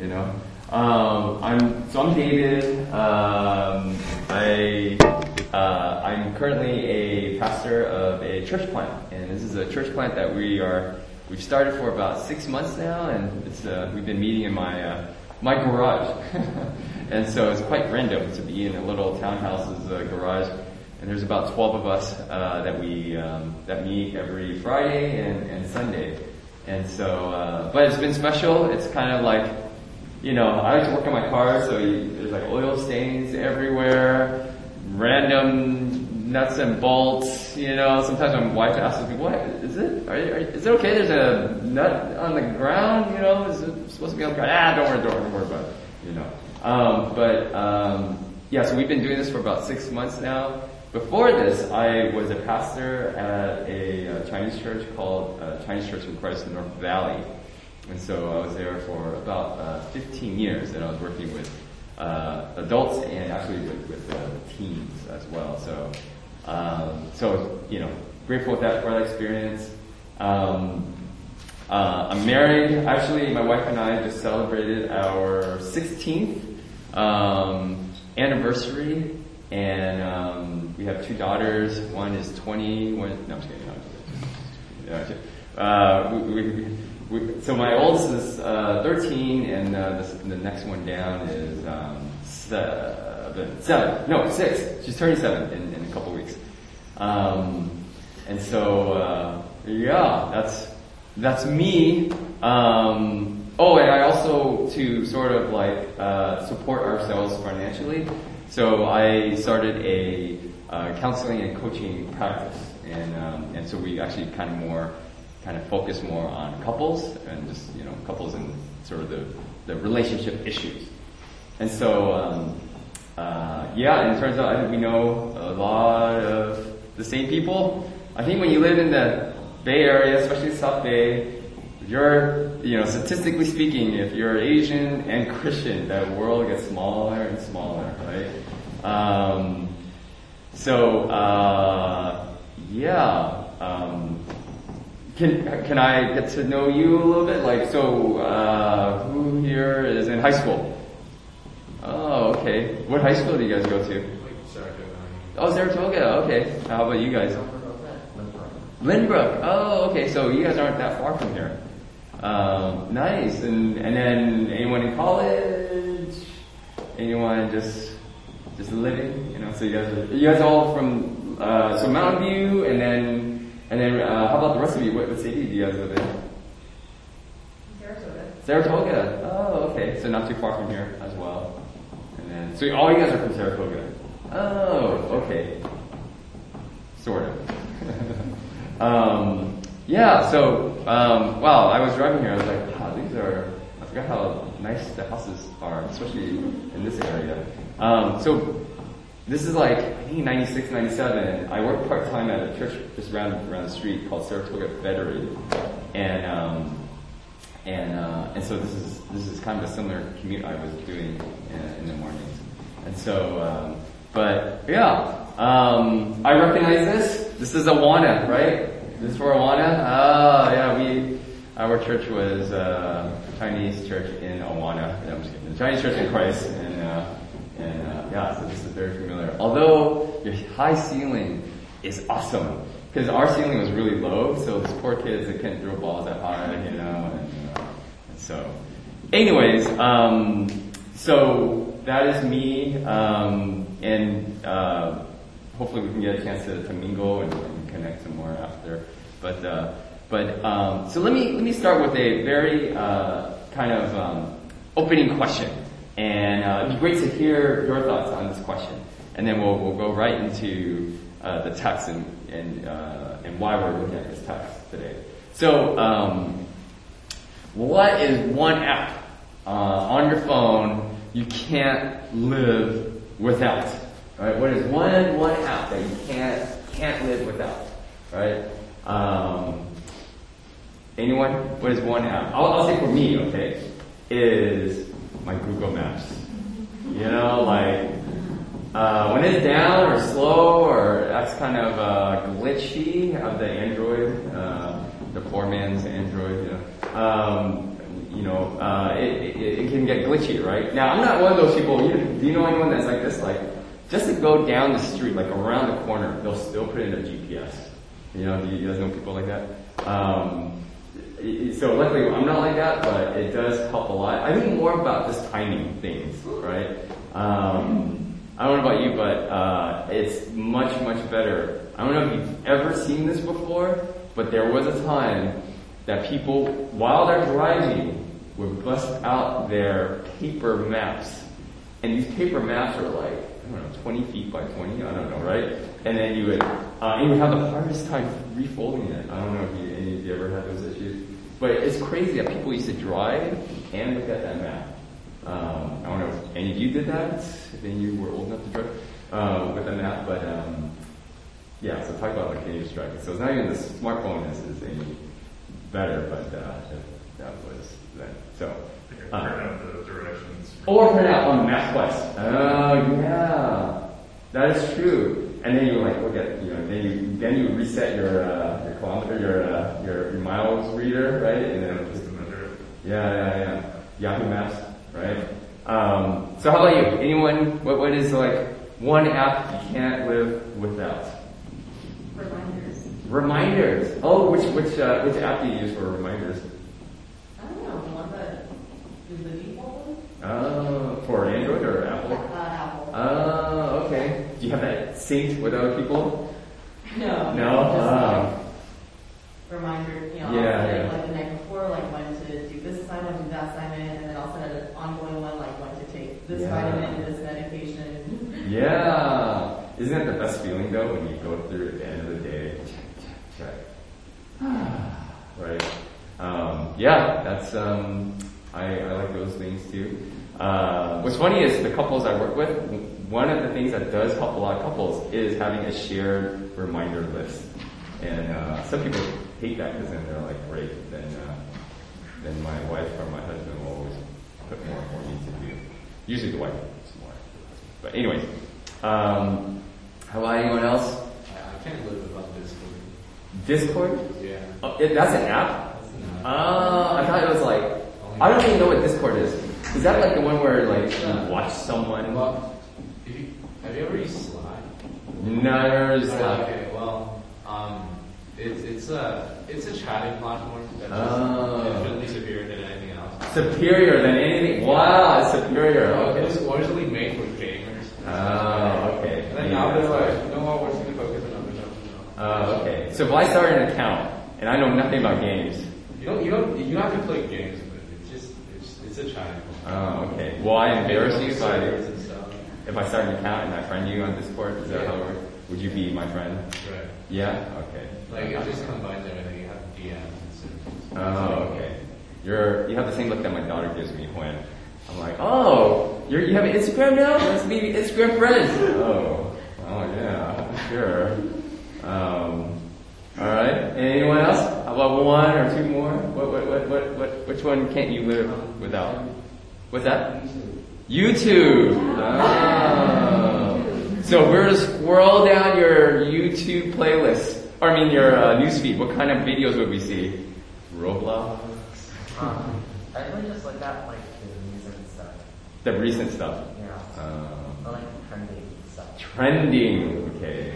you know. Um, I'm so I'm David. Um, I uh, I'm currently a pastor of a church plant, and this is a church plant that we are we've started for about six months now, and it's uh, we've been meeting in my uh, my garage, and so it's quite random to be in a little townhouse's uh, garage. And there's about 12 of us uh, that we um, that meet every Friday and, and Sunday, and so uh, but it's been special. It's kind of like you know, I like to work on my car, so you, there's like oil stains everywhere, random nuts and bolts. You know, sometimes my wife asks me, "What is it? Are, are, is it okay? There's a nut on the ground. You know, is it supposed to be on the ground? Ah, don't worry, don't worry, about it. You know." Um, but um, yeah, so we've been doing this for about six months now. Before this, I was a pastor at a, uh Chinese church called uh, Chinese Church of Christ in North Valley. And so I was there for about uh, 15 years, and I was working with uh, adults and actually with, with uh, teens as well. So, um, so you know, grateful with that for that experience. Um, uh, I'm married. Actually, my wife and I just celebrated our 16th um, anniversary, and um, we have two daughters. One is 20. One, no, I'm just kidding. No, I'm just kidding. Uh, we, we, we, so my oldest is uh, 13, and uh, the, the, next one down is um, seven, seven. No, six. She's turning seven in, in a couple weeks. Um, and so, uh, yeah, that's that's me. Um, oh, and I also to sort of like uh, support ourselves financially. So I started a uh, counseling and coaching practice, and um, and so we actually kind of more kind of focus more on couples and just you know couples and sort of the, the relationship issues. And so um, uh, yeah, and it turns out I think we know a lot of the same people. I think when you live in the Bay Area, especially South Bay, you're you know statistically speaking, if you're Asian and Christian, that world gets smaller and smaller, right? Um, so uh, yeah. Um, can, can I get to know you a little bit? Like, so, uh, who here is in high school? Oh, okay. What high school do you guys go to? Oh, Saratoga. Okay. How about you guys? Lynbrook. Oh, okay. So you guys aren't that far from here. Um, nice. And and then anyone in college? Anyone just just living? You know. So you guys are you guys all from uh, so Mountain View, and then and then, uh, how about the rest of you? What, what city do you guys live in? Saratoga. Saratoga. Oh, okay. So not too far from here as well. And then, so all you guys are from Saratoga. Oh, okay. Sort of. um, yeah. So, um, wow. I was driving here. I was like, wow, these are. I forgot how nice the houses are, especially in this area. Um, so this is like, I think 96, 97. I worked part time at a church just around, around the street called Saratoga Federated. And, um, and, uh, and so this is, this is kind of a similar commute I was doing in, in the mornings. And so, um, but yeah, um, I recognize this. This is Awana, right? This is for Awana? Oh, yeah, we, our church was uh, Chinese church in Awana. No, I'm just kidding. The Chinese church in Christ. And, uh, and uh, yeah, so this is very familiar. Although your high ceiling is awesome because our ceiling was really low, so these poor kids they couldn't throw balls that high, you know. And, uh, and so, anyways, um, so that is me, um, and uh, hopefully we can get a chance to, to mingle and, and, connect some more after. But uh, but um, so let me let me start with a very uh, kind of um, opening question. And uh, it'd be great to hear your thoughts on this question. And then we'll, we'll go right into uh, the text and, and, uh, and why we're looking at this text today. So, um, what is one app uh, on your phone you can't live without? Right? What is one one app that you can't can't live without? Right? Um, anyone? What is one app? I'll, I'll say for me, okay, is my Google Maps. You know, like uh, when it's down or slow or that's kind of uh, glitchy of the Android, uh, the poor man's Android. You know, um, you know, uh, it, it, it, can get glitchy, right? Now, I'm not one of those people, you, do you know anyone that's like this? Like, just to go down the street, like around the corner, they'll still put in a GPS. You know, do you guys know people like that? Um, so luckily I'm not like that, but it does help a lot. I think more about just timing things, right? Um, I don't know about you, but uh, it's much, much better. I don't know if you've ever seen this before, but there was a time that people, while they're driving, would bust out their paper maps. And these paper maps are like, I don't know, 20 feet by 20, I don't know, right? And then you would, uh, you would have the hardest time refolding it. I don't know if you, any of you ever had those issues. But it's crazy that people used to drive and look at that map. Um, I don't know if any of you did that, if any of you were old enough to drive uh, with a map, but um, yeah, so talk about like dangerous driving. So it's not even the smartphone is, is any better, but uh, that was then. So. Uh, print out the directions. Or print out on MapQuest. Oh yeah, that is true. And then you like look at you know then you then you reset your uh, your kilometer your, uh, your your miles reader right and then Just to measure yeah yeah yeah Yahoo Maps right. Um, so how about you? Anyone? What what is like one app you can't live without? Reminders. Reminders. Oh, which which uh, which app do you use for reminders? I don't know, the one that is the default one? Uh, for Android or Apple? Uh, Apple. Oh, okay. Do you have that synced with other people? no. No? Like reminder, you know, Yeah, it yeah. like the night before, like when to do this assignment, do that assignment, and then I'll set an ongoing one, like when to take this Yeah. vitamin, this medication. Yeah. Isn't that the best feeling though when you go through at the end of the day? Check, check, check. right. Um, yeah, that's um, I, I like those things too. Uh, what's funny is the couples I work with. One of the things that does help a lot of couples is having a shared reminder list. And uh, some people hate that because then they're like, great, then uh, then my wife or my husband will always put more for me to do. Usually the wife puts more. But anyways, um, how about anyone else? I can't live without Discord. Discord? Yeah. Oh, it, that's an app? That's an Oh, I thought it was like, I don't even know what Discord is. Is that like the one where like you watch someone? Well, you, have you ever used Slack? No, there's Oh, uh, okay, well, um, it's it's a it's a chatting platform that's Oh. infinitely superior than anything else. superior than anything. Wow, it's superior. It was Okay. originally made for gamers. Oh, okay. And then now they're like, you know what, we're just gonna focus on other stuff. Oh, okay. So if I start an account and I know nothing about games, You don't you don't you don't have to play games, but it's just it's it's a chatting. oh, okay. Well, I embarrass you if I Servers and stuff. if I start an account and I friend you on Discord? Is that Yeah. how it works? Would you be my friend? Right. Yeah. Okay. Like it just combines everything. You have DMs and stuff. Oh, okay. You're you have the same look that my daughter gives me when I'm like, oh, you're, you have an Instagram now? Let's be Instagram friends. Oh, oh yeah, sure. Um, all right. Anyone else? How about one or two more? What what what what, what which one can't you live without? What's that? YouTube. Oh. So we're to scroll down your YouTube playlist. Or I mean your uh, newsfeed. What kind of videos would we see? Roblox. Um, I really just look at like the and stuff. The recent stuff. Yeah. Um, Or like trending stuff. trending. Okay.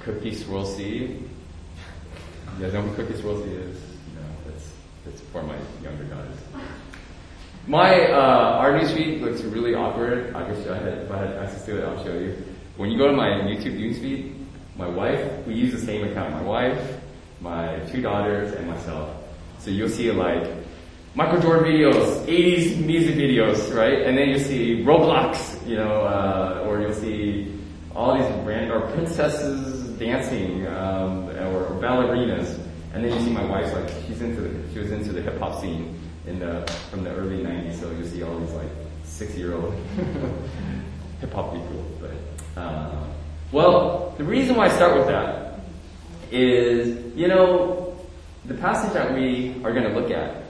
Cookie Swirl C. You guys know what Cookie Swirl C is? No, that's that's for my younger guys. My uh, our newsfeed looks really awkward. I guess I had, if I had access to it, I'll show you. When you go to my YouTube newsfeed, my wife, we use the same account. My wife, my two daughters, and myself. So you'll see like Michael Jordan videos, 80s music videos, right? And then you see Roblox, you know, uh, or you'll see all these brand or princesses dancing, um, or, ballerinas. And then you see my wife's like she's into the, she was into the hip hop scene in the from the early 90s. So you'll see all these like six year old hip hop people. But uh, well, the reason why I start with that is you know the passage that we are going to look at.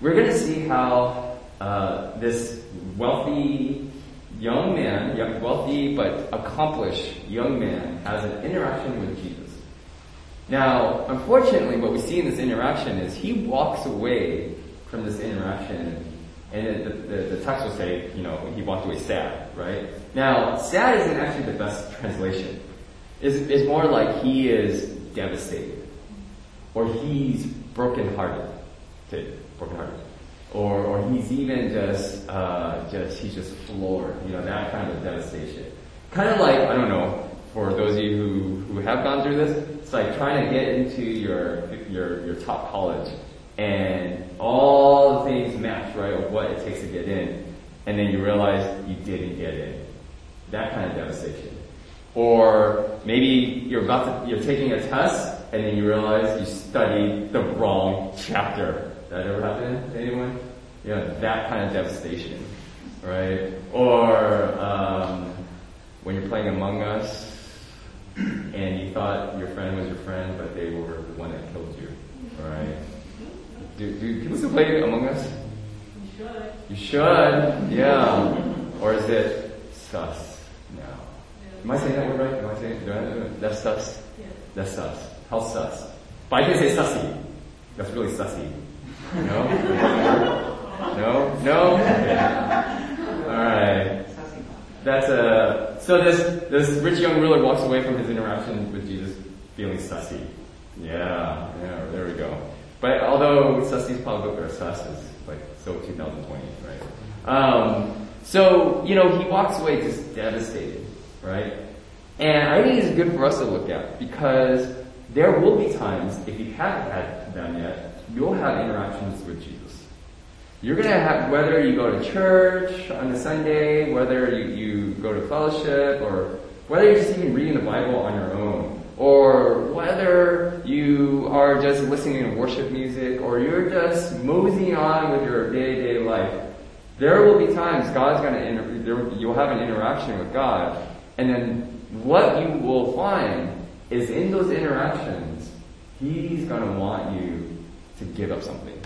We're going to see how uh, this wealthy young man, wealthy but accomplished young man, has an interaction with Jesus. Now, unfortunately, what we see in this interaction is he walks away from this interaction And the, the, the text will say, you know, he walked away sad, right? Now, sad isn't actually the best translation. It's, it's more like he is devastated. Or he's brokenhearted. Brokenhearted. Or, or he's even just, uh, just, he's just floored. You know, that kind of devastation. Kind of like, I don't know, for those of you who, who have gone through this, it's like trying to get into your, your, your top college and all the things match, right, of what it takes to get in. And then you realize you didn't get in. That kind of devastation. Or maybe you're about to, you're taking a test and then you realize you studied the wrong chapter. That ever happened to anyone? Yeah, that kind of devastation, right? Or um, when you're playing Among Us and you thought your friend was your friend, but they were the one that killed you, right? Do, do people still play Among Us? You should. You should, yeah. Or is it sus now? Am I saying that word right? Am I saying do I, that's sus? Yeah. That's sus. How sus? But I can say sussy. That's really sussy. No? No? No? Okay. Alright. That's a, so this, this rich young ruler walks away from his interaction with Jesus feeling sussy. Yeah, yeah, there we go. But although sussy's probably, or sus is like so 2020, right? Um, so, you know, he walks away just devastated, right? And I think it's good for us to look at because there will be times, if you haven't had them yet, you'll have interactions with Jesus. You're gonna have, whether you go to church on a Sunday, whether you, you go to fellowship, or whether you're just even reading the Bible on your own, or whether you are just listening to worship music, or you're just moseying on with your day-to-day life, there will be times God's gonna, inter- there, you'll have an interaction with God, and then what you will find is in those interactions, He's gonna want you to give up something.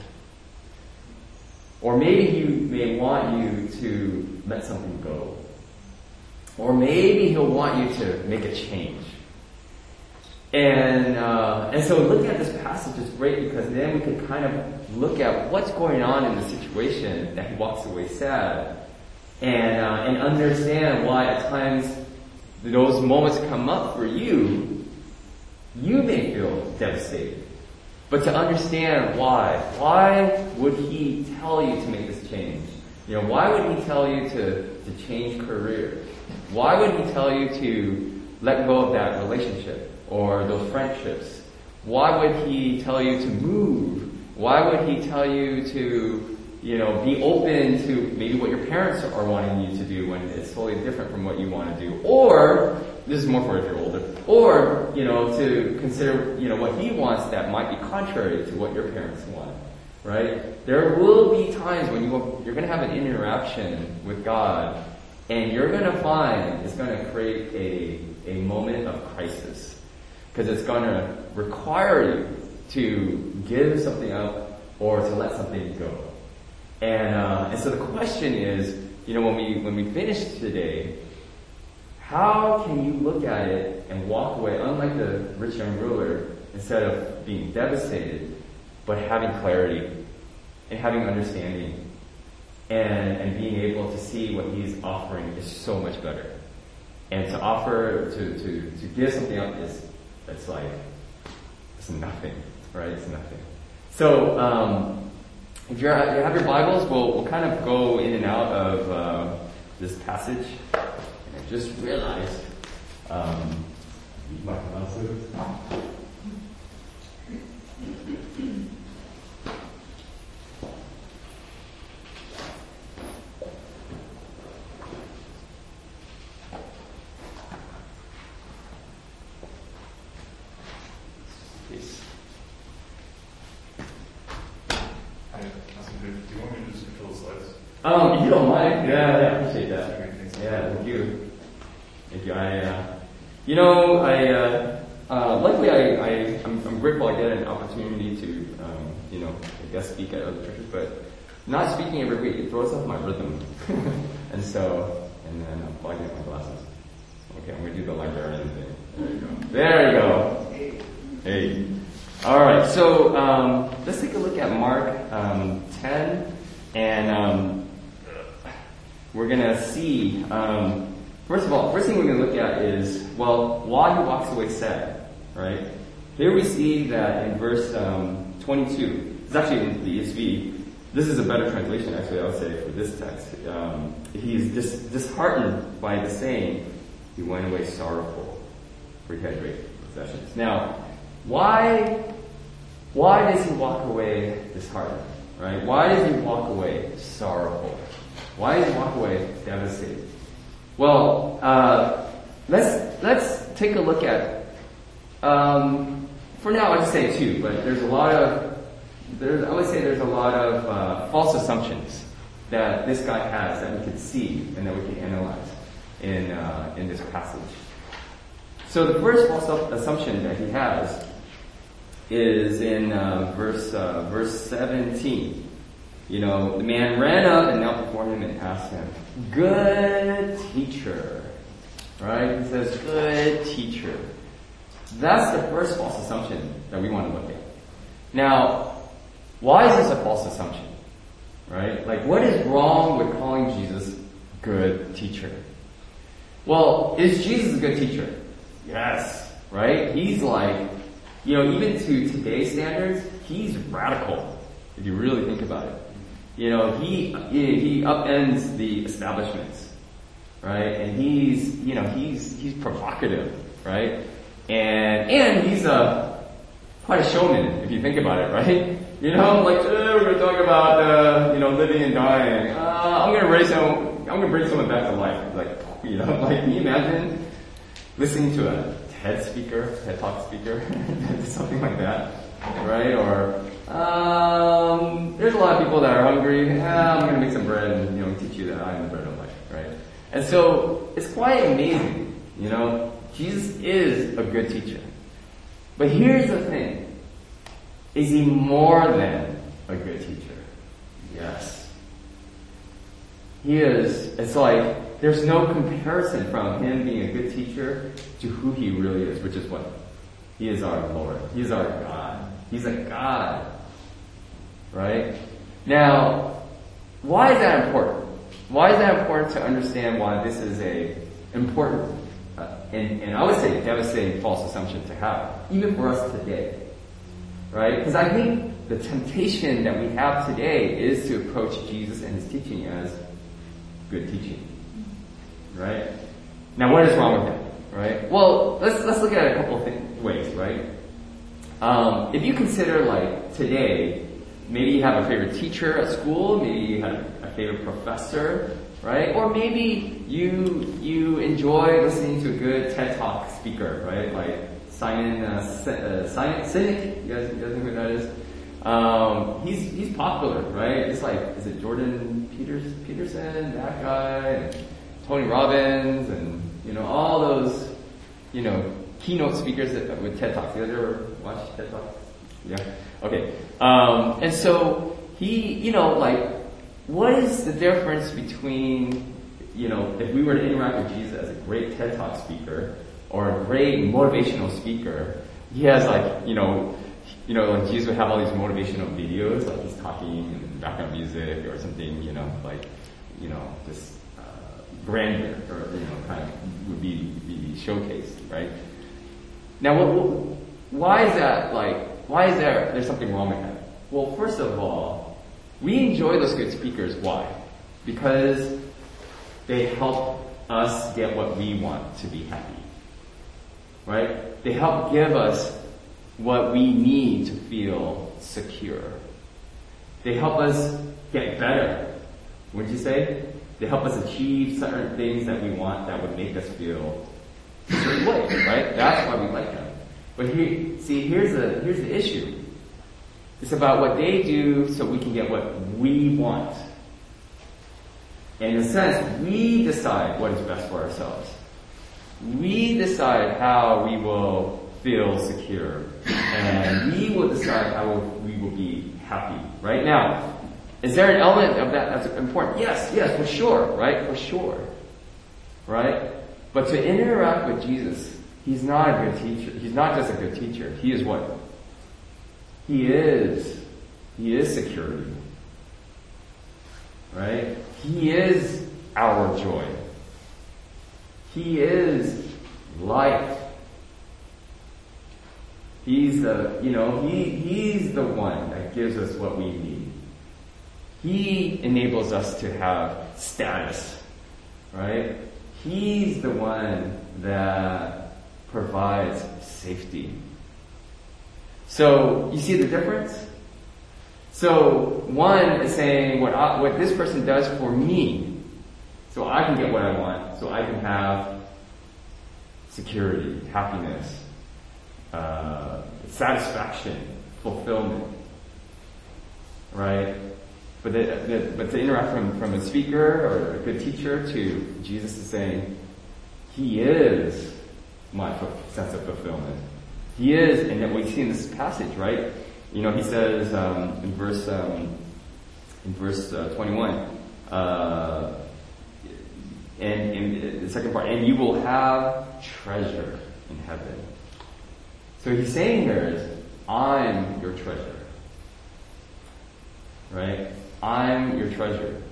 Or maybe He may want you to let something go. Or maybe He'll want you to make a change. And uh, and so looking at this passage is great because then we can kind of look at what's going on in the situation that he walks away sad, and uh, and understand why at times those moments come up for you. You may feel devastated, but to understand why, why would he tell you to make this change? You know, why would he tell you to to change career? Why would he tell you to let go of that relationship? Or those friendships? Why would he tell you to move? Why would he tell you to, you know, be open to maybe what your parents are wanting you to do when it's totally different from what you want to do? Or, this is more for if you're older, or, you know, to consider, you know, what he wants that might be contrary to what your parents want. Right? There will be times when you you're going to have an interaction with God and you're going to find it's going to create a, a moment of crisis because it's going to require you to give something up or to let something go. And, uh, and so the question is, you know, when we, when we finish today, how can you look at it and walk away, unlike the rich young ruler, instead of being devastated, but having clarity and having understanding and, and being able to see what he's offering is so much better. And to offer, to, to, to give something up is it's like, it's nothing, right? It's nothing. So, um, if you're, you have your Bibles, we'll, we'll kind of go in and out of uh, this passage. And I just realized, um, my glasses. Please. Hi, Councilman Vick, do you want me to just control the slides? Um, if you don't mind, yeah, I appreciate that. Great, thanks. Yeah, thank you. Thank you. I, uh, you know, I, uh, uh, luckily I, I, I'm, I'm grateful I get an opportunity to, um, you know, I guess speak at other churches, but not speaking every week, it throws off my rhythm. and so, and then I'm plugging up my glasses. Okay, I'm gonna do the librarian thing. There you go. There you go. Hey. All right. So um, let's take a look at Mark um, 10, and um, we're gonna see, um, first of all, first thing we're gonna look at is, well, he walks away sad, right? Here we see that in verse um, 22, it's actually in the ESV, this is a better translation actually, I would say, for this text. Um, is dis- disheartened by the saying, he went away sorrowful, for he had great possessions. Now, why, why does he walk away disheartened? Right? Why does he walk away sorrowful? Why does he walk away devastated? Well, uh, let's let's take a look at. Um, for now, I'd say two, but there's a lot of there's I would say there's a lot of uh, false assumptions that this guy has that we could see and that we can analyze in uh, in this passage. So the first false assumption that he has is in uh, verse uh, verse 17. You know, the man ran up and knelt before him and asked him, "Good teacher," right? He says, "Good teacher." That's the first false assumption that we want to look at. Now, why is this a false assumption? Right? Like, what is wrong with calling Jesus good teacher? Well, is Jesus a good teacher? Yes. Right? He's like, you know, even to today's standards, he's radical, if you really think about it. You know, he, he upends the establishments, right? And he's, you know, he's, he's provocative, right? And, and he's a, quite a showman, if you think about it, right? You know, like, eh, we're gonna talk about, uh, you know, living and dying. Uh, I'm gonna raise some, I'm gonna bring someone back to life. Like, you know, like, can you imagine listening to a TED speaker, TED Talk speaker, something like that, right? Or, um, there's a lot of people that are hungry. Ah, I'm gonna make some bread and, you know, teach you that I'm the bread of life, right? And so, it's quite amazing, you know, Jesus is a good teacher. But here's the thing. Is he more than a good teacher? Yes. He is. It's like there's no comparison from him being a good teacher to who he really is, which is what? He is our Lord. He is our God. He's a God. Right? Now, why is that important? Why is that important to understand why this is a important uh, and, and I would say devastating false assumption to have, even for us today? right? Because I think the temptation that we have today is to approach Jesus and his teaching as good teaching, right? Now, what is wrong with that, right? Well, let's let's look at a couple of ways, right? Um, if you consider like today, maybe you have a favorite teacher at school, maybe you have a favorite professor, right? Or maybe you you enjoy listening to a good TED Talk speaker, right? Like Simon uh, uh, Simon Sinek. You guys, you guys know who that is? Um, he's he's popular, right? It's like is it Jordan Peters Peterson, that guy, and Tony Robbins, and you know all those you know keynote speakers that, with TED Talks. You guys ever watch TED Talks? Yeah. Okay. Um, and so he, you know, like, what is the difference between you know if we were to interact with Jesus as a great TED Talk speaker? or a great motivational speaker, he has like, you know, you know, like Jesus would have all these motivational videos, like he's talking and background music or something, you know, like, you know, just uh, grandeur or, you know, kind of would be, be showcased, right? Now, what, why is that like, why is there, there's something wrong with that? Well, first of all, we enjoy those good speakers. Why? Because they help us get what we want to be happy right? They help give us what we need to feel secure. They help us get better. Wouldn't you say? They help us achieve certain things that we want that would make us feel a certain way, right? That's why we like them. But see, here's the, here's the issue. It's about what they do so we can get what we want. And in a sense, we decide what is best for ourselves we decide how we will feel secure and we will decide how we will be happy. Right now, is there an element of that that's important? Yes, yes, for sure, right? For sure. Right? But to interact with Jesus, he's not a good teacher. He's not just a good teacher. He is what? He is. He is security. Right? He is our joy. He is life. He's the, you know, he, he's the one that gives us what we need. He enables us to have status, right? He's the one that provides safety. So, you see the difference? So, one is saying what, I, what this person does for me, so I can get what I want, so I can have security, happiness, uh, satisfaction, fulfillment, right? But, the, the, but to interact from, from a speaker or a good teacher to Jesus is saying, He is my sense of fulfillment. He is, and that we see in this passage, right? You know, he says um, in verse um, in verse uh, 21, uh, and in the second part, and you will have treasure in heaven. So he's saying here is, I'm your treasure. Right? I'm your treasure.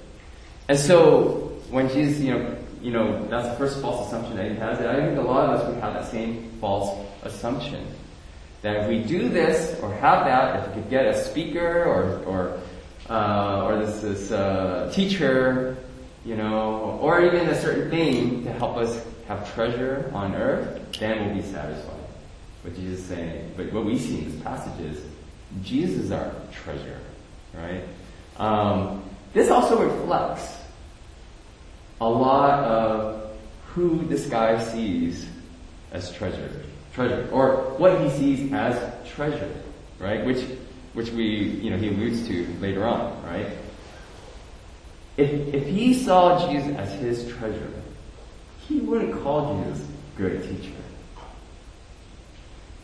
And so when Jesus, you know, you know, that's the first false assumption that he has. And I think a lot of us would have that same false assumption. That if we do this or have that, if we could get a speaker or or uh, or this this uh, teacher, you know, or even a certain thing to help us have treasure on earth, then we'll be satisfied. What Jesus is saying, but what we see in this passage is Jesus is our treasure, right? Um, this also reflects a lot of who this guy sees as treasure, treasure, or what he sees as treasure, right? Which, which we, you know, he alludes to later on, right? If, if he saw Jesus as his treasure, he wouldn't call Jesus good teacher.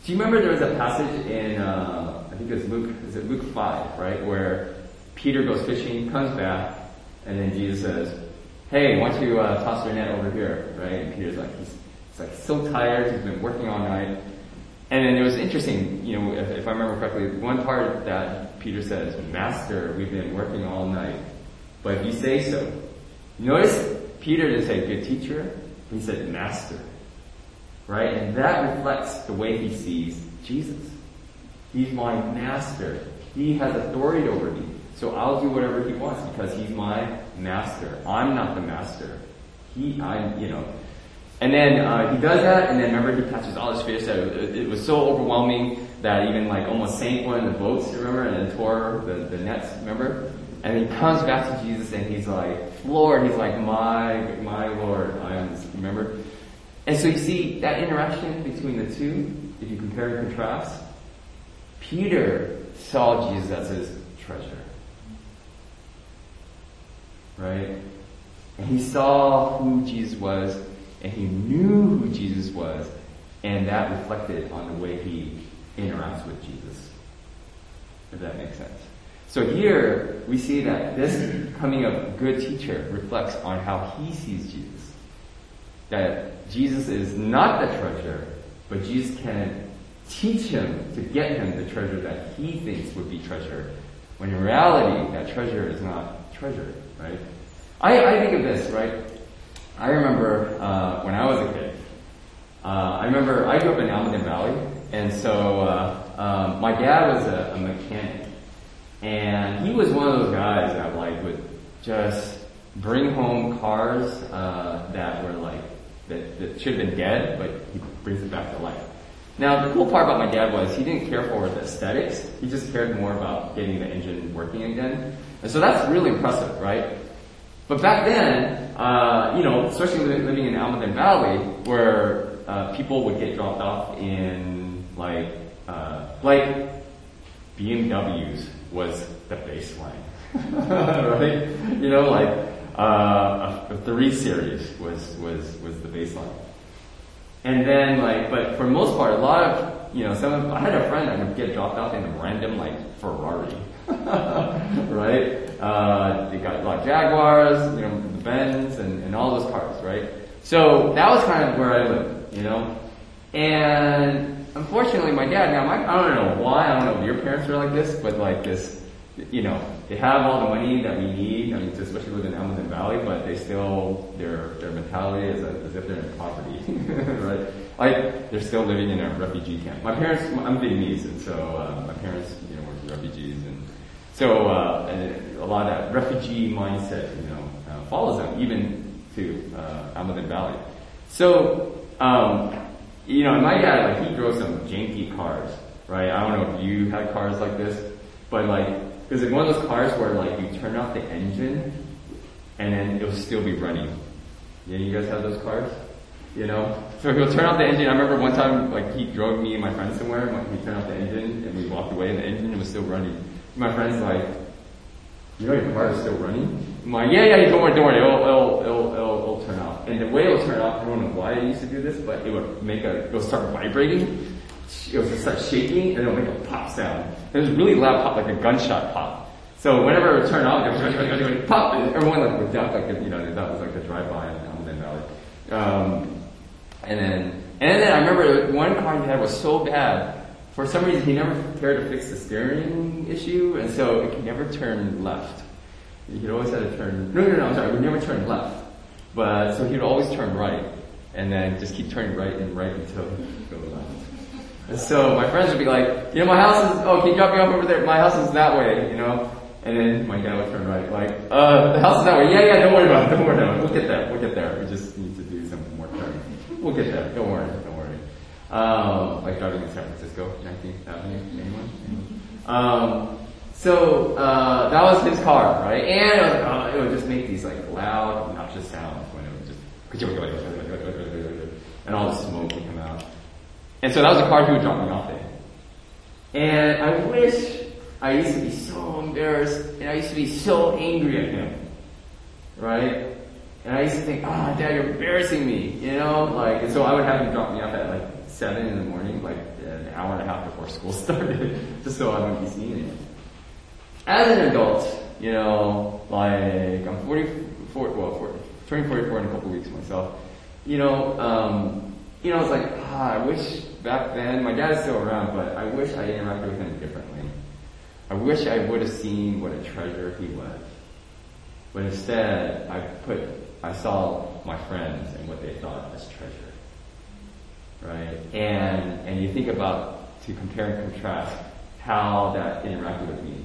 Do you remember there was a passage in, uh, I think it was Luke, is it Luke 5, right, where Peter goes fishing, comes back, and then Jesus says, hey, why don't you uh, toss your net over here, right? And Peter's like, he's, he's like so tired, he's been working all night. And then it was interesting, you know, if, if I remember correctly, one part that Peter says, Master, we've been working all night, but if you say so. Notice Peter didn't say good teacher, he said master. Right? And that reflects the way he sees Jesus. He's my master. He has authority over me. So I'll do whatever he wants because he's my master. I'm not the master. He, I'm, you know. And then uh, he does that, and then remember he catches all his fish. That it, it, was so overwhelming that even like almost sank one of the boats. Remember, and then tore the, the nets. Remember. And he comes back to Jesus, and he's like Lord, He's like, "My, my Lord, I am." Remember. And so you see that interaction between the two. If you compare and contrast, Peter saw Jesus as his treasure right? And he saw who Jesus was, and he knew who Jesus was, and that reflected on the way he interacts with Jesus. If that makes sense. So here we see that this coming of good teacher reflects on how he sees Jesus. That Jesus is not the treasure, but Jesus can teach him to get him the treasure that he thinks would be treasure, when in reality that treasure is not treasure right? I, I think of this, right? I remember uh, when I was a kid. Uh, I remember I grew up in Almaden Valley, and so uh, um, my dad was a, a, mechanic, and he was one of those guys that like would just bring home cars uh, that were like that, that should have been dead, but he brings it back to life. Now, the cool part about my dad was he didn't care for the aesthetics. He just cared more about getting the engine working again. And so that's really impressive, right? But back then, uh, you know, especially living in Almaden Valley, where uh, people would get dropped off in like, uh, like BMWs was the baseline, right? You know, like uh, a, three series was was was the baseline. And then like, but for most part, a lot of, you know, some of, I had a friend that would get dropped off in a random like Ferrari. right? Uh, they got of Jaguars, you know, the Benz and, and all those cars, right? So that was kind of where I lived, you know? And unfortunately my dad, now my, I don't know why, I don't know if your parents are like this, but like this, you know, they have all the money that we need, I mean, especially live in Almaden Valley, but they still, their, their mentality is as if they're in poverty, right? Like, they're still living in a refugee camp. My parents, I'm Vietnamese, and so, uh, my parents, you know, were refugees, and so, uh, a lot of refugee mindset, you know, uh, follows them, even to, uh, Valley. So, um, you know, my dad, like, he drove some janky cars, right? I don't know if you had cars like this, but like, because like one of those cars where like you turn off the engine and then it'll still be running. Yeah, you guys have those cars? You know? So he'll turn off the engine. I remember one time, like, he drove me and my friend somewhere, and he turned off the engine, and we walked away, and the engine was still running. My friend's like, you know your car is still running? I'm like, yeah, yeah, don't worry, don't worry, it'll, it'll, it'll, it'll, it'll turn off. And the way it'll turn off, I don't know why I used to do this, but it would make a, it would start vibrating, it would just start shaking, and it'll make a pop sound. It was really loud pop, like a gunshot pop. So whenever it would turn off, it would pop, and everyone like would duck, like, you know, that was like a drive-by in Almaden Valley. Um, and then, and then I remember one car he had was so bad, for some reason he never cared to fix the steering issue, and so it could never turn left. He'd always had to turn, no, no, no, I'm sorry, we never turned left. But, so he'd always turn right, and then just keep turning right and right until go left. And so my friends would be like, you know, my house is, oh, can you drop me off over there? My house is that way, you know? And then my dad would turn right, like, uh, the house is that way. Yeah, yeah, don't worry about it, don't worry about it. We'll get there, we'll get there. We just need to do some more turns. We'll get there, don't worry. Um, like driving in San Francisco, 19th Avenue, anyone? Um, so, uh, that was his car, right? And it, was, uh, it would just make these like loud, obnoxious sounds when it would just, and all the smoke would come out. And so that was the car he would drop me off in. And I wish I used to be so embarrassed and I used to be so angry at him. Right? And I used to think, ah, oh, dad, you're embarrassing me, you know? Like, and so I would have him drop me off at like seven in the morning, like an hour and a half before school started, just so I wouldn't be seeing it. As an adult, you know, like, I'm 44, well, 40, turning 44 in a couple weeks myself, you know, um, you know, it's like, ah, I wish back then, my dad is still around, but I wish I interacted with him differently. I wish I would have seen what a treasure he was. But instead, I put, I saw my friends and what they thought as treasure. Right? And, and you think about, to compare and contrast, how that interacted with me.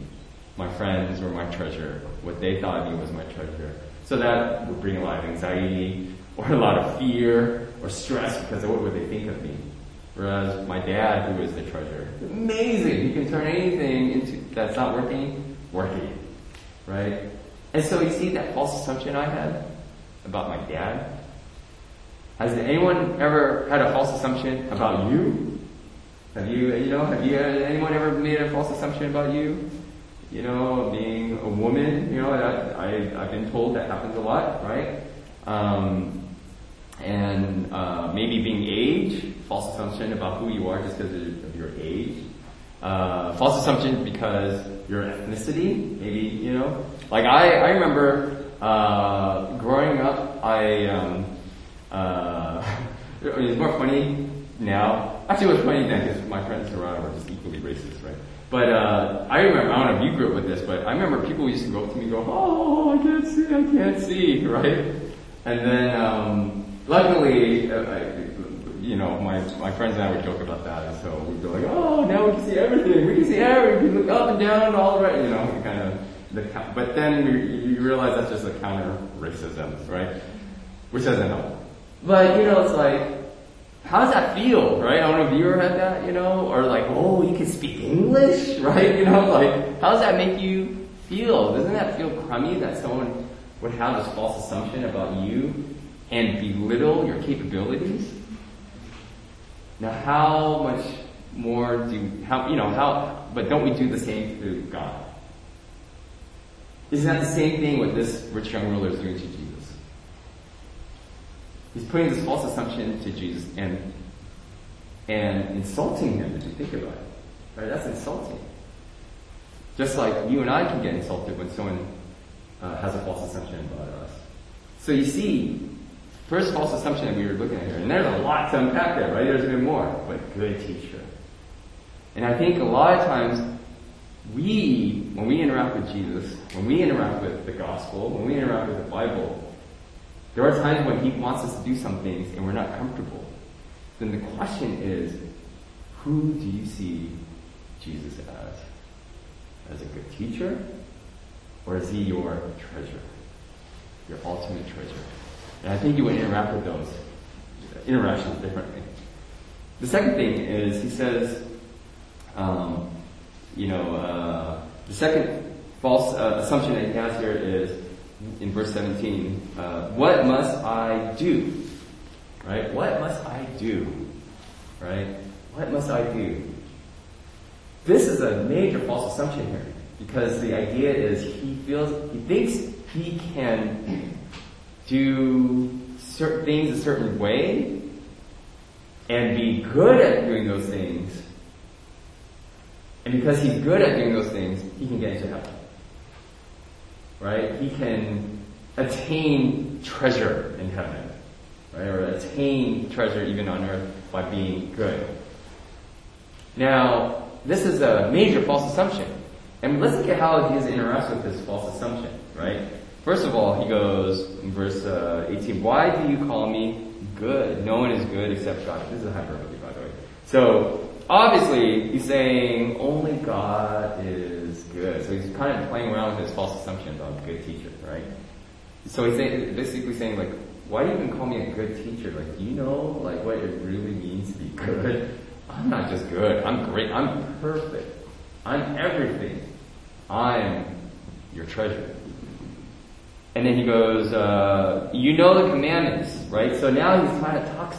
My friends were my treasure. What they thought of me was my treasure. So that would bring a lot of anxiety, or a lot of fear, or stress because of what would they think of me. Whereas my dad, who is the treasure, amazing. He can turn anything into that's not working, working. Right? And so you see that false assumption I had about my dad? Has anyone ever had a false assumption about you? Have you, you know, have you, anyone ever made a false assumption about you? You know, being a woman, you know, that, I, I've been told that happens a lot, right? Um, and uh, maybe being age, false assumption about who you are just because of your age. Uh, false assumption because your ethnicity, maybe, you know. Like I, I remember uh, growing up, I, um, uh, it's more funny now. Actually, it was funny then because my friends around were just equally racist, right? But uh, I remember, I don't know if you grew up with this, but I remember people used to go up to me and go, oh, I can't see, I can't see, right? And then, um, luckily, uh, I, you know, my, my friends and I would joke about that, and so we'd go like, oh, now we can see everything, we can see everything, we can look up and down, all right, you know, kind of, the, but then you, you realize that's just a counter racism, right? Which doesn't help. But, you know, it's like, how does that feel, right? I don't know if you ever had that, you know, or like, oh, you can speak English, right? You know, like, how does that make you feel? Doesn't that feel crummy that someone would have this false assumption about you and belittle your capabilities? Now, how much more do, how, you know, how, but don't we do the same to God? Isn't that the same thing what this rich young ruler is doing to Jesus? He's putting this false assumption to Jesus and and insulting him if you think about it. Right? That's insulting. Just like you and I can get insulted when someone uh, has a false assumption about us. So you see, first false assumption that we were looking at here, and there's a lot to unpack there, right? There's even more, but good teacher. And I think a lot of times we when we interact with Jesus, when we interact with the gospel, when we interact with the Bible, there are times when He wants us to do some things and we're not comfortable. Then the question is, who do you see Jesus as? As a good teacher? Or is He your treasure? Your ultimate treasure? And I think you would interact with those interactions differently. The second thing is, He says, um, you know, uh, the second false uh, assumption that he has here is in verse 17, uh, what must I do? Right? What must I do? Right? What must I do? This is a major false assumption here because the idea is he feels, he thinks he can do certain things a certain way and be good at doing those things and because he's good at doing those things, he can get into heaven. Right? He can attain treasure in heaven. Right? Or attain treasure even on earth by being good. Now, this is a major false assumption. And let's look at how Jesus interacts with this false assumption, right? First of all, he goes in verse uh, 18, Why do you call me good? No one is good except God. This is a hyperbole, by the way. So, obviously, he's saying only God is good. So he's kind of playing around with his false assumption about a good teacher, right? So he's saying, basically saying like, why do you even call me a good teacher? Like, do you know like what it really means to be good? I'm not just good. I'm great. I'm perfect. I'm everything. I'm your treasure. And then he goes, uh, you know the commandments, right? So now he's kind of talks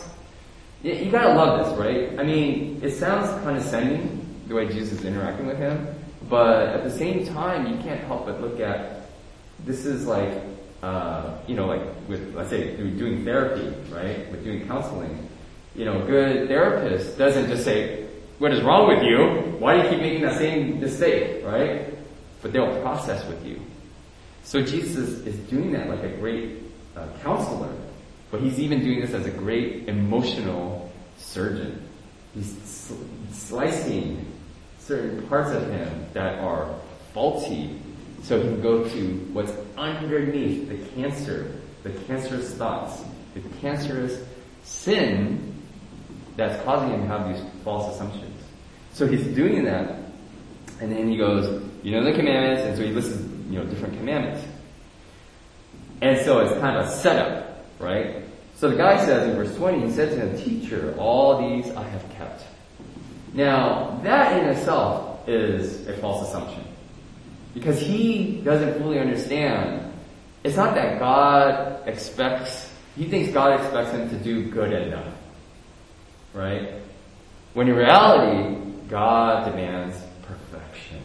you gotta love this, right? I mean, it sounds condescending the way Jesus is interacting with him, but at the same time, you can't help but look at this is like, uh, you know, like with let's say doing therapy, right? With doing counseling, you know, a good therapist doesn't just say, "What is wrong with you? Why do you keep making that same mistake?" Right? But they'll process with you. So Jesus is doing that like a great uh, counselor but he's even doing this as a great emotional surgeon. He's slicing certain parts of him that are faulty so he can go to what's underneath the cancer, the cancerous thoughts, the cancerous sin that's causing him to have these false assumptions. So he's doing that, and then he goes, you know the commandments, and so he lists, you know, different commandments. And so it's kind of a setup right? So the guy says in verse 20, he said to him, Teacher, all these I have kept. Now, that in itself is a false assumption. Because he doesn't fully understand. It's not that God expects, he thinks God expects him to do good enough. Right? When in reality, God demands perfection.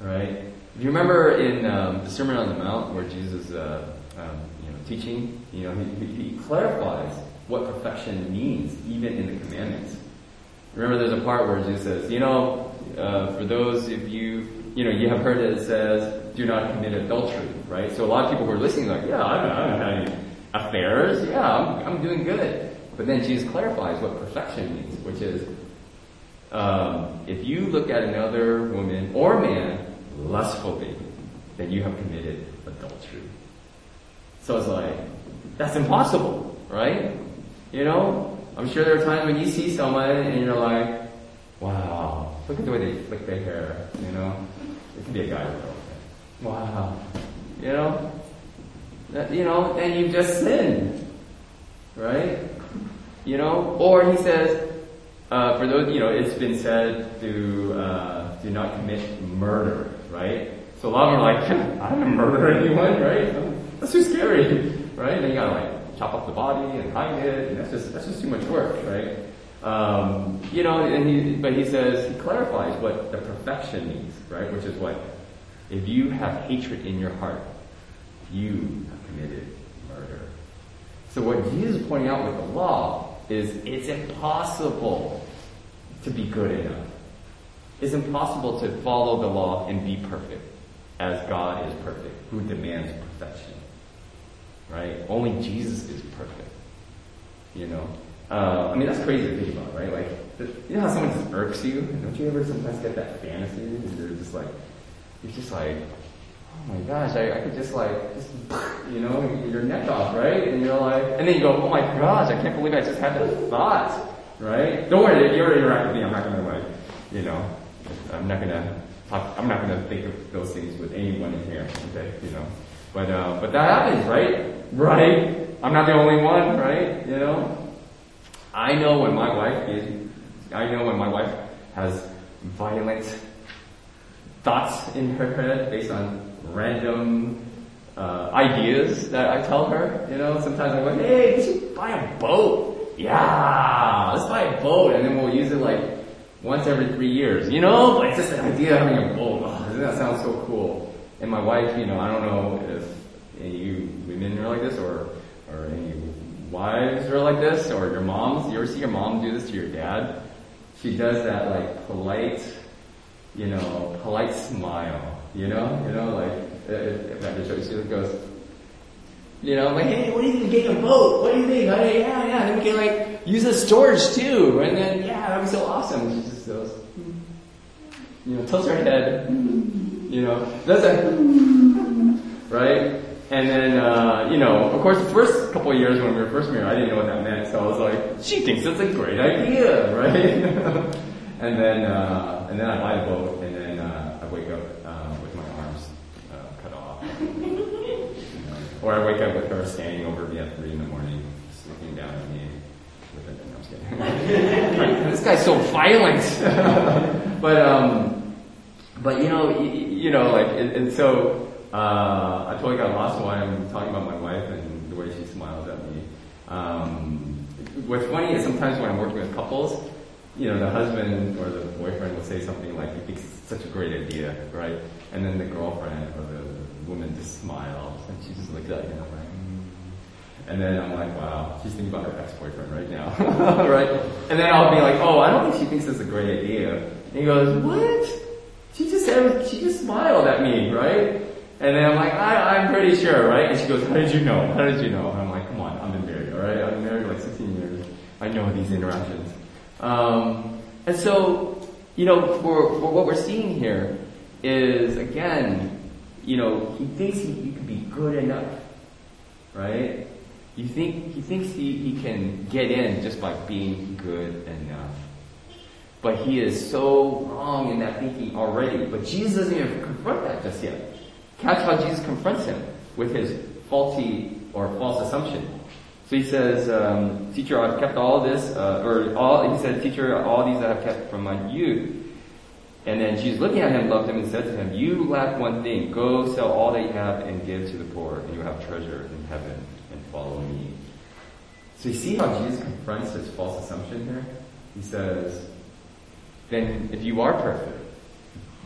Right? Do you remember in um, the Sermon on the Mount where Jesus uh, um, teaching, you know, he, he clarifies what perfection means, even in the commandments. Remember, there's a part where Jesus says, you know, uh, for those of you, you know, you have heard that it says, do not commit adultery, right? So a lot of people who are listening like, yeah, I haven't had any affairs. Yeah, I'm, I'm doing good. But then Jesus clarifies what perfection means, which is, um, if you look at another woman or man lustfully, then you have committed adultery. So it's like, that's impossible, right? You know? I'm sure there are times when you see someone and you're like, wow, look at the way they flick their hair, you know? It could be a guy or a girl. Wow. You know? That, you know, and you just sinned. Right? You know? Or he says, uh, for those, you know, it's been said to uh, do not commit murder, right? So a lot of them are like, I didn't murder anyone, right? That's too scary, right? Then you gotta like chop up the body and hide it, and that's just that's just too much work, right? Um, you know, and he, but he says he clarifies what the perfection means, right? Which is what if you have hatred in your heart, you have committed murder. So what Jesus is pointing out with the law is it's impossible to be good enough. It's impossible to follow the law and be perfect as God is perfect, who demands perfection right? Only Jesus is perfect. You know? Uh, I mean, that's crazy to think about, right? Like, you know how someone just irks you? Don't you ever sometimes get that fantasy? And they're just like, it's just like, oh my gosh, I, I could just like, just, you know, your neck off, right? And you're like, and then you go, oh my gosh, I can't believe I just had that thought, right? Don't worry, if you're interacting with me, I'm not gonna like, you know, I'm not gonna talk, I'm not gonna think of those things with anyone in here, okay, you know. But, uh, but that happens, right? Right? I'm not the only one, right? You know? I know when my wife is, I know when my wife has violent thoughts in her head based on random uh, ideas that I tell her. You know, sometimes I go, hey, we should buy a boat. Yeah, let's buy a boat, and then we'll use it like once every three years. You know, but it's just the idea of having a boat. Oh, doesn't that sound so cool? And my wife, you know, I don't know if you women are like this, or or any wives are like this, or your moms. You ever see your mom do this to your dad? She does that like polite you know, polite smile, you know, you know, like, if I show you, she goes, you know, like, hey, what do you think of getting a boat? What do you think? Oh, yeah, yeah, then we can like use the storage too, and then yeah, that'd be so awesome. She just goes, you know, tilts her head, you know, does that, right? And then, uh, you know, of course, the first couple of years when we were first married, I didn't know what that meant, so I was like, she thinks it's a great idea, right? And then, uh, and then I buy the boat, and then uh, I wake up uh, with my arms uh, cut off. or I wake up with her standing over me at three in the morning, just looking down at me. With a, no, I'm just kidding. this guy's so violent. but um, but you know, you, you know, like, and, and so uh, I totally got lost while I'm talking about my wife and the way she smiles at me. Um, what's funny is sometimes when I'm working with couples you know, the husband or the boyfriend will say something like, he thinks it's such a great idea, right? And then the girlfriend or the woman just smiles and she just looks at him like, mm. and then I'm like, wow, she's thinking about her ex-boyfriend right now, right? And then I'll be like, oh, I don't think she thinks it's a great idea. And he goes, what? She just she just smiled at me, right? And then I'm like, I, I'm pretty sure, right? And she goes, how did you know? How did you know? And I'm like, come on, I've been married, alright? I've been married like 16 years. I know these interactions. Um, and so, you know, for, for what we're seeing here is, again, you know, he thinks he, he can be good enough, right? You think, he thinks he, he can get in just by being good enough. But he is so wrong in that thinking already. But Jesus doesn't even confront that just yet. Catch how Jesus confronts him with his faulty or false assumption. So he says, um, teacher, I've kept all this, uh, or all, he said, teacher, all these that I have kept from my youth. And then Jesus looking at him, loved him, and said to him, you lack one thing. Go sell all that you have and give to the poor, and you have treasure in heaven, and follow me. So you see how Jesus confronts his false assumption here? He says, then if you are perfect,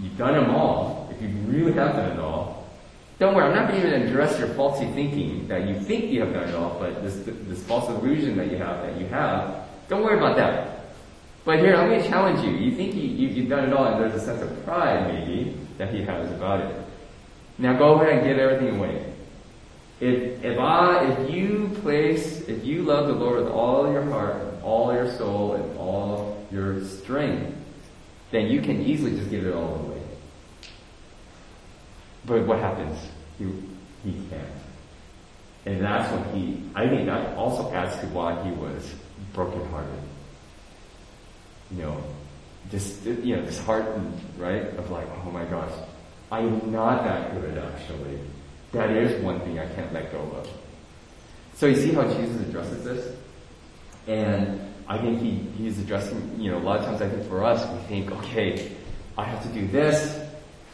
you've done them all, if you really have done it all, don't worry, I'm not going to even address your faulty thinking that you think you have done it all, but this, this false illusion that you have, that you have, don't worry about that. But here, I'm going to challenge you. You think you, you, you've done it all, and there's a sense of pride, maybe, that he has about it. Now go ahead and give everything away. If, if I, if you place, if you love the Lord with all your heart, all your soul, and all your strength, then you can easily just give it all away. But what happens? He, can't. And that's when he, I think that also adds to why he was brokenhearted. You know, just, you know, disheartened, right? Of like, oh my gosh, I'm not that good actually. That is one thing I can't let go of. So you see how Jesus addresses this? And I think he, he's addressing, you know, a lot of times I think for us, we think, okay, I have to do this,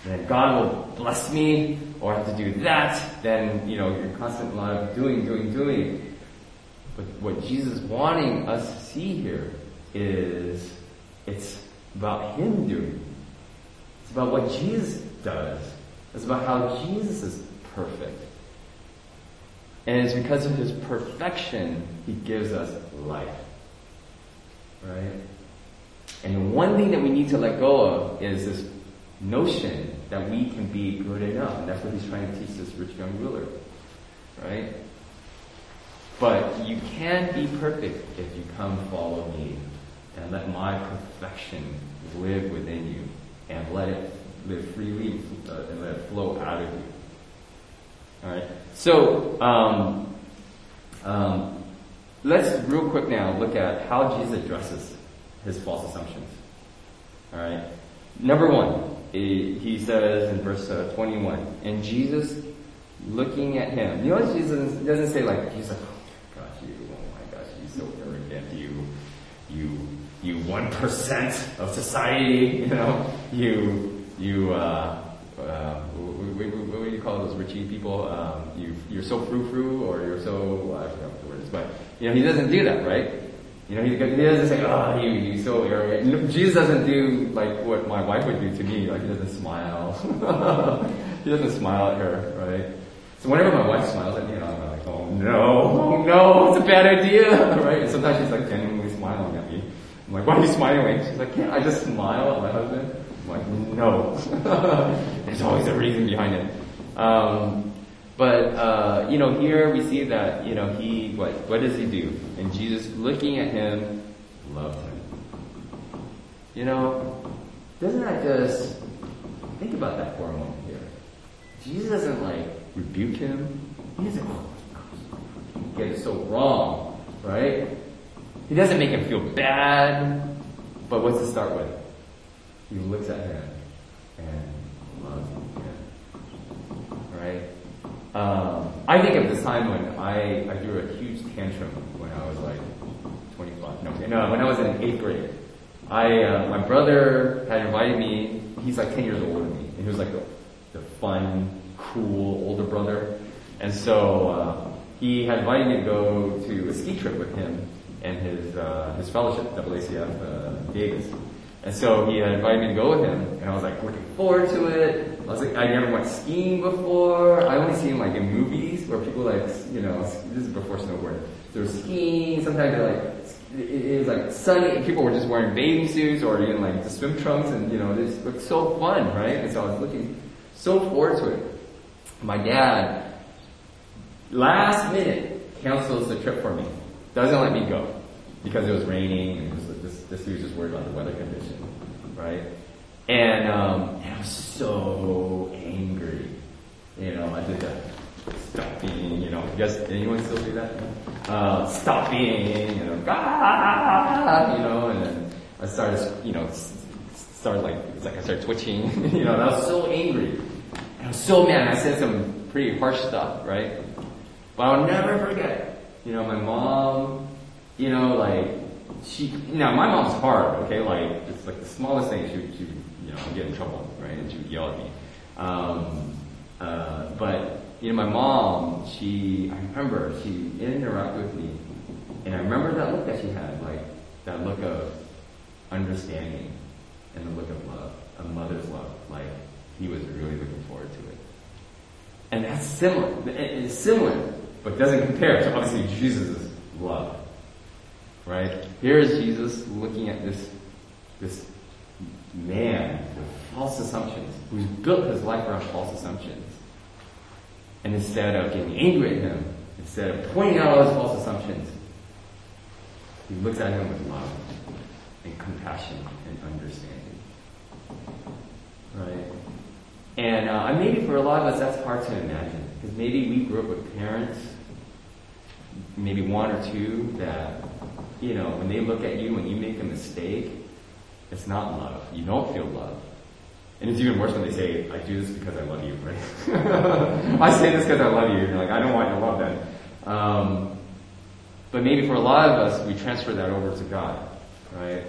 then God will bless me, or I have to do that, then, you know, you're constant of doing, doing, doing. But what Jesus is wanting us to see here is it's about Him doing. It's about what Jesus does. It's about how Jesus is perfect. And it's because of His perfection, He gives us life. Right? And one thing that we need to let go of is this notion that we can be good enough. And that's what he's trying to teach this rich young ruler. Right? But you can be perfect if you come follow me and let my perfection live within you and let it live freely uh, and let it flow out of you. All right. So um, um, let's real quick now look at how Jesus addresses his false assumptions. All right. Number one, he says in verse uh, 21, and Jesus looking at him. You know, Jesus doesn't say like, he's like, oh my gosh, you, oh my gosh, you so arrogant, you, you, you one percent of society, you know, you, you, uh, uh, what, what, what do you call those Richie people? Um, you, you're so frou-frou, or you're so, I forgot what the word is, but, you know, he doesn't do that, right? You know, he, he doesn't say, oh, you, you so arrogant. Jesus doesn't do like what my wife would do to me, like he doesn't smile. he doesn't smile at her, right? So whenever my wife smiles at me, I'm like, oh no, oh no, it's a bad idea, right? And sometimes she's like genuinely smiling at me. I'm like, why are you smiling? She's like, can't I just smile at my husband? I'm like, no. There's always a reason behind it. Um, but uh, you know, here we see that you know he what what does he do? And Jesus, looking at him, loved him. You know, doesn't that just think about that for a moment here? Jesus doesn't like rebuke him. He doesn't get it so wrong, right? He doesn't make him feel bad. But what's to start with? He looks at him and loves him. Right? Um, I think of the time when I, I threw a huge tantrum when I was like 25. No, no when I was in eighth grade. I, uh, my brother had invited me, he's like 10 years older than me, and he was like the, the fun, cool older brother. And so, uh, he had invited me to go to a ski trip with him and his, uh, his fellowship, WACF, uh, Vegas. And so he had invited me to go with him, and I was like looking forward to it. I was like, I never went skiing before. I only seen like in movies where people like, you know, this is before snowboarding. They're skiing. Sometimes they're like, it was like sunny, and people were just wearing bathing suits or even like the swim trunks, and you know, it just looked so fun, right? And so I was looking so forward to it. My dad, last minute, cancels the trip for me. Doesn't let me go because it was raining and this, this dude was just worried about the weather condition, right? And, um, and I was so angry. You know, I did that. Stop being, you know, guys, anyone still do that? Uh, stop being, you know, ah, you know, and then I started, you know, started like, it's like I started twitching, you know, and I was so angry. And I was so mad. I said some pretty harsh stuff, right? But I'll never forget, you know, my mom, you know, like, she, you know, my mom's hard, okay? Like, it's like the smallest thing, she, she you know, get in trouble, right? And she would yell at me. Um, uh, but, you know, my mom, she, I remember, she interacted with me, and I remember that look that she had, like, that look of understanding, and the look of love, a mother's love, like, he was really looking forward to it. And that's similar, it's similar, but doesn't compare to obviously Jesus' love. Right? Here is Jesus looking at this, this man with false assumptions, who's built his life around false assumptions. And instead of getting angry at him, instead of pointing out all his false assumptions, he looks at him with love and compassion and understanding. Right? And uh, maybe for a lot of us, that's hard to imagine. Because maybe we grew up with parents, maybe one or two, that, you know, when they look at you, when you make a mistake, it's not love. You don't feel love. And it's even worse when they say, I do this because I love you, right? I say this because I love you. You're like, I don't want your love then. Um, but maybe for a lot of us, we transfer that over to God, right?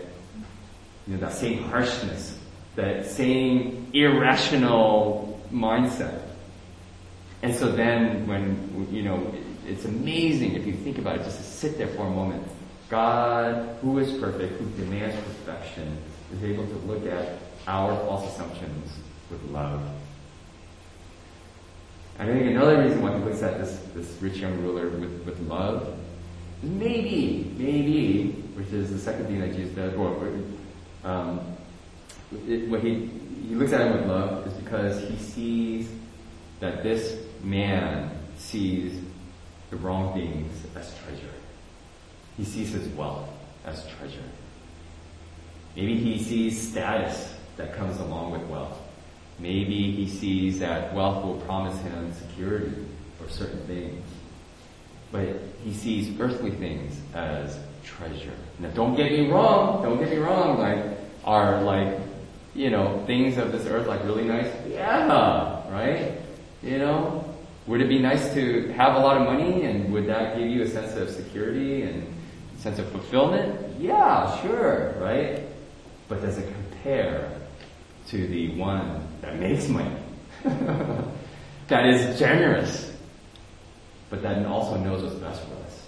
You know, that same harshness, that same irrational mindset. And so then when, you know, it's amazing if you think about it, just to sit there for a moment. God, who is perfect, who demands perfection, is able to look at our false assumptions with love. And I think another reason why he looks at this, this rich young ruler with, with love is maybe, maybe, which is the second thing that Jesus does, or um, it, what he, he looks at him with love is because he sees that this man sees the wrong things as treasure. He sees his wealth as treasure. Maybe he sees status that comes along with wealth. Maybe he sees that wealth will promise him security or certain things. But he sees earthly things as treasure. Now don't get me wrong, don't get me wrong, like, are like, you know, things of this earth like really nice? Yeah, right? You know? Would it be nice to have a lot of money and would that give you a sense of security and sense of fulfillment? Yeah, sure, right? But does it compare to the one that makes money? that is generous, but that also knows what's best for us?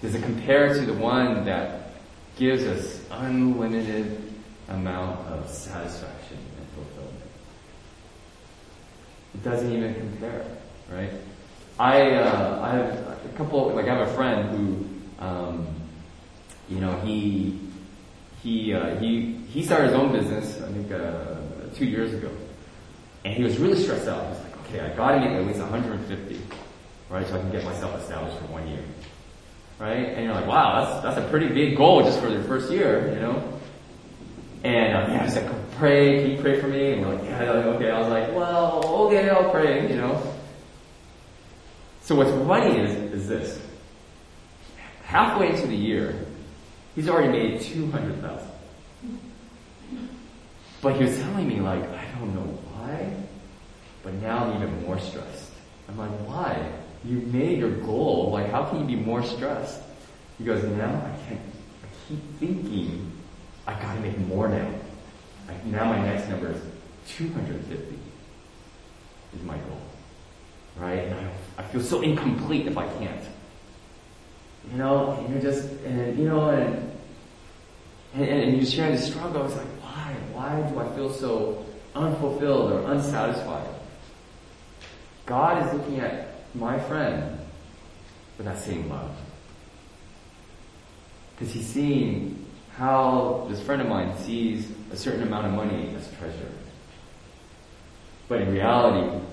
Does it compare to the one that gives us unlimited amount of satisfaction and fulfillment? It doesn't even compare, right? I uh, I have a couple like I have a friend who, um, you know, he he uh, he he started his own business I think uh, two years ago, and he was really stressed out. He was like, okay, I got to make at least 150, right, so I can get myself established for one year, right? And you're like, wow, that's that's a pretty big goal just for your first year, you know. And uh, yeah, he's like, pray, can you pray for me? And we're like, yeah, okay. I was like, well, okay, I'll pray, you know. So what's funny is, is this. Halfway into the year, he's already made 200,000. But he was telling me like, I don't know why, but now I'm even more stressed. I'm like, why? You made your goal, like how can you be more stressed? He goes, now I can't, I keep thinking I gotta make more now. Like now my next number is 250 is my goal. Right? And I, I feel so incomplete if I can't. You know, and you're just, and you know, and, and, and you're sharing the struggle. It's like, why? Why do I feel so unfulfilled or unsatisfied? God is looking at my friend with that same love. Because he's seeing how this friend of mine sees a certain amount of money as treasure. But in reality,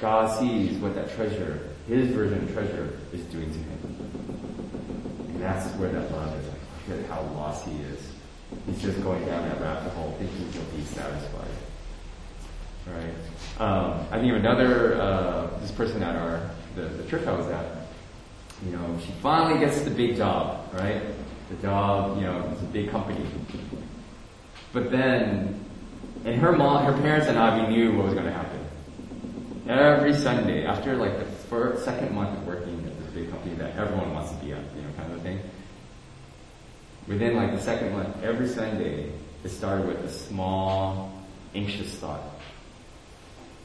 God sees what that treasure, his version of treasure, is doing to him. That's where that love is. Like, look at how lost he is. He's just going down that rabbit hole thinking he'll be satisfied. Right? Um, I think of another, uh, this person at our, the, the church I was at, you know, she finally gets the big job, right? The job, you know, it's a big company. But then, and her mom, her parents and I, we knew what was going to happen. Every Sunday, after like the first, second month of working at this big company that everyone wants to be at, you know, Within like the second month, every Sunday, it started with a small, anxious thought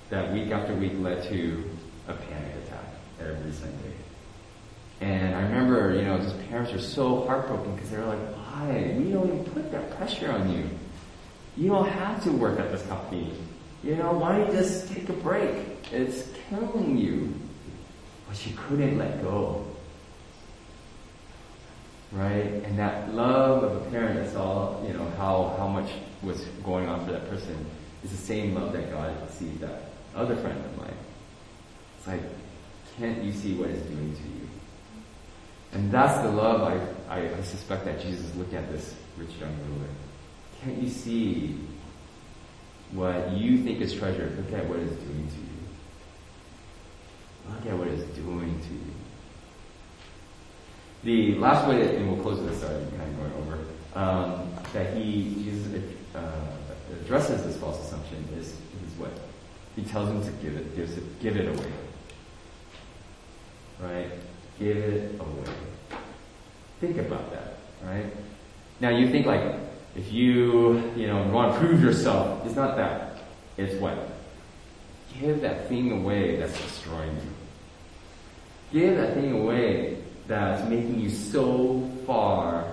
that week after week led to a panic attack every Sunday. And I remember, you know, just parents are so heartbroken because they're like, why? We don't even put that pressure on you. You don't have to work at this company. You know, why don't you just take a break? It's killing you. But she couldn't let go. Right? And that love of a parent that saw, you know, how, how much was going on for that person is the same love that God sees that other friend of mine. It's like, can't you see what it's doing to you? And that's the love I, I, I suspect that Jesus looked at this rich young ruler. Can't you see what you think is treasure? Look at what it's doing to you. Look at what it's doing to you. The last way that, and we'll close this, sorry, I'm kind of going over, um, that he, Jesus uh, addresses this false assumption is, is what? He tells him to give it, gives it, give it away. Right? Give it away. Think about that, right? Now you think like, if you, you know, want to prove yourself, it's not that. It's what? Give that thing away that's destroying you. Give that thing away that's making you so far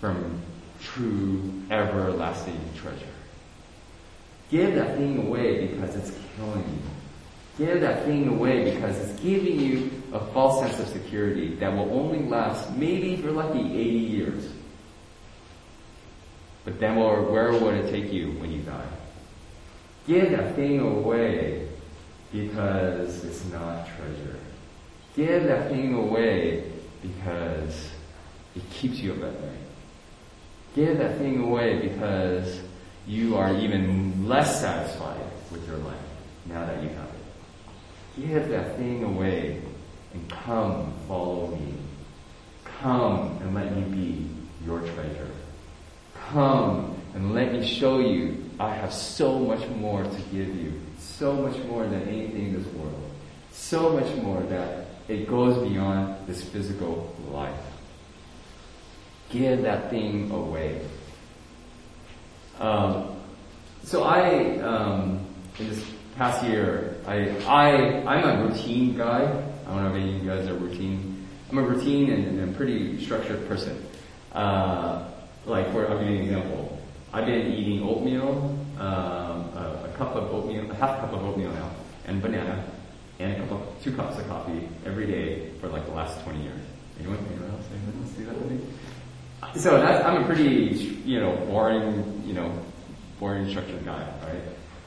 from true, everlasting treasure. Give that thing away because it's killing you. Give that thing away because it's giving you a false sense of security that will only last, maybe if you're lucky, 80 years. But then where would it take you when you die? Give that thing away because it's not treasure. Give that thing away because it keeps you up at night. Give that thing away because you are even less satisfied with your life now that you have it. Give that thing away and come follow me. Come and let me be your treasure. Come and let me show you I have so much more to give you. So much more than anything in this world. So much more that it goes beyond this physical life. Give that thing away. Um, so I, um, in this past year, I, I, I'm a routine guy. I don't know if any of you guys are routine. I'm a routine and, and a pretty structured person. Uh, like for, I'll give you an example. I've been eating oatmeal, um, a, a cup of oatmeal, a half cup of oatmeal now, and banana, and a cup of, two cups of coffee every day for like the last 20 years. Anyone, anyone else? Anyone else do that with me? So that, I'm a pretty, you know, boring, you know, boring structured guy, right?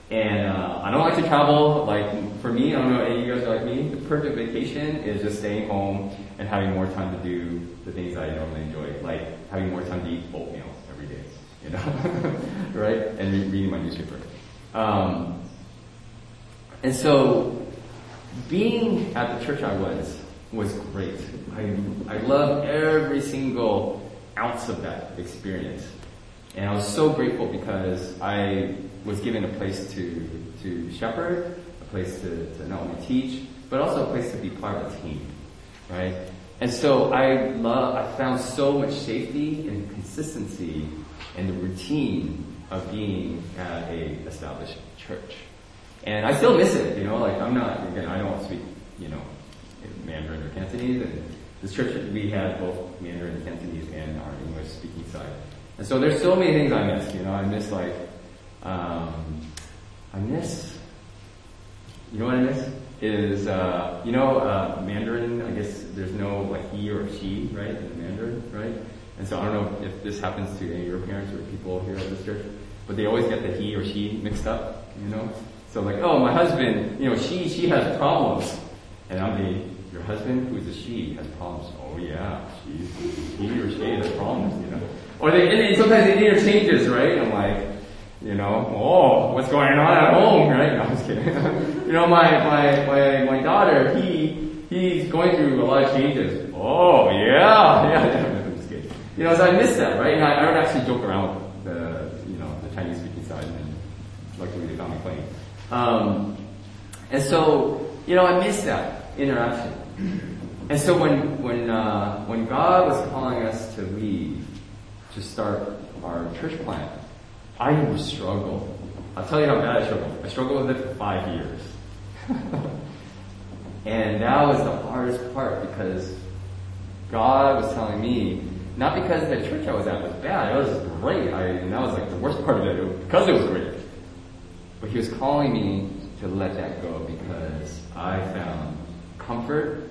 And uh, I don't like to travel. Like for me, I don't know any of you guys are like me. The perfect vacation is just staying home and having more time to do the things that I normally enjoy, like having more time to eat oatmeal every day, you know, right? And re- reading my newspaper. Um, and so, being at the church I was was great. I I loved every single ounce of that experience. And I was so grateful because I was given a place to, to shepherd, a place to, to not only teach, but also a place to be part of a team, right? And so I love, I found so much safety and consistency in the routine of being at a established church. And I still miss it, you know, like I'm not, again, I don't speak, you know, Mandarin or Cantonese, and this church, we had both Mandarin and Cantonese and our English speaking side. And so there's so many things I miss, you know, I miss like, um, I miss, you know what I miss? Is, uh, you know, uh, Mandarin, I guess there's no like he or she, right, in Mandarin, right? And so I don't know if this happens to any of your parents or people here at this church, but they always get the he or she mixed up, you know? So like, oh, my husband, you know, she, she has problems. And I'm the, your husband, who's a she, has problems. Oh yeah, she, he or she has problems, you know. Or they, and sometimes it interchanges, right? I'm like, you know, oh, what's going on at home, right? No, I'm just kidding. you know, my, my, my, my daughter, he, he's going through a lot of changes. Oh, yeah, yeah, kidding. You know, so I miss that, right? And I, I would actually joke around with the, you know, the Chinese speaking side and luckily they found me playing. Um, and so, you know, I miss that interaction. And so when, when, uh, when God was calling us to leave, to start our church plant, I would struggle. I'll tell you how bad I struggled. I struggled with it for five years. and that was the hardest part because God was telling me, not because the church I was at was bad, it was great. I, and that was like the worst part of it because it was great. But He was calling me to let that go because I found comfort,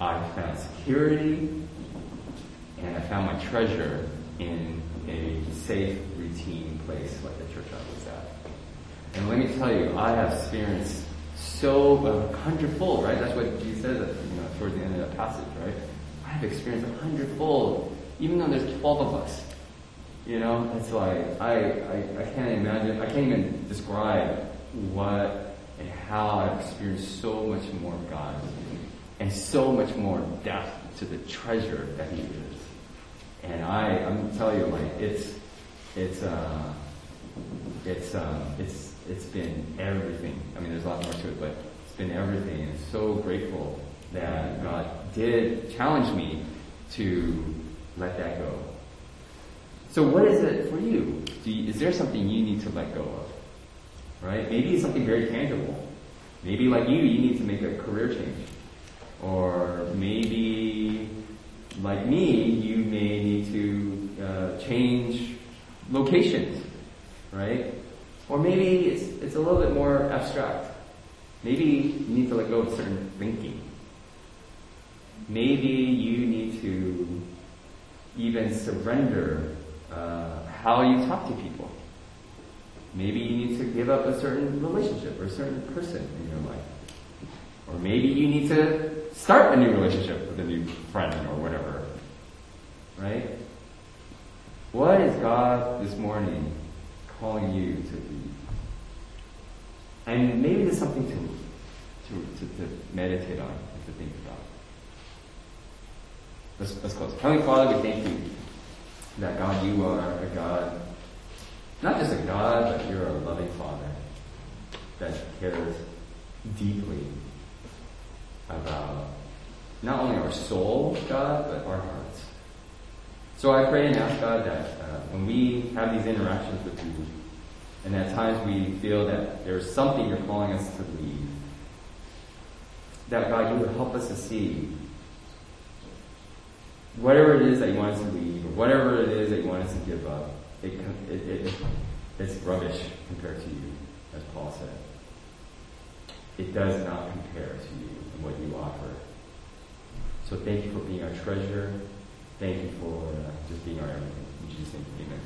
I found security, and I found my treasure in a safe, routine place like the church I was at. And let me tell you, I have experienced so a hundredfold, right? That's what he says you know, towards the end of that passage, right? I have experienced a hundredfold, even though there's twelve of us. You know, it's like I, I, I can't imagine, I can't even describe what and how I've experienced so much more of God and so much more depth to the treasure that He is. And I, I'm telling you, like it's, it's, uh, it's, um, it's, it's been everything. I mean, there's a lot more to it, but it's been everything. And so grateful that God did challenge me to let that go. So what is it for you? you? Is there something you need to let go of? Right? Maybe it's something very tangible. Maybe like you, you need to make a career change. Or maybe, like me, you may need to uh, change locations, right? Or maybe it's, it's a little bit more abstract. Maybe you need to let go of certain thinking. Maybe you need to even surrender uh, how you talk to people. Maybe you need to give up a certain relationship or a certain person in your life. Or maybe you need to start a new relationship with a new friend or whatever. Right? What is God this morning calling you to lead. And maybe there's something to, to, to, to meditate on and to think about. Let's, let's close. Heavenly Father, we thank you that God, you are a God, not just a God, but you're a loving Father that cares deeply about not only our soul, God, but our hearts. So I pray and ask God that uh, when we have these interactions with you, and at times we feel that there's something you're calling us to leave, that God, you would help us to see whatever it is that you want us to leave, whatever it is that you want us to give up, it, it, it, it's rubbish compared to you, as Paul said. It does not compare to you and what you offer. So thank you for being our treasure. Thank you for uh, just being our everything. In Jesus' name, amen.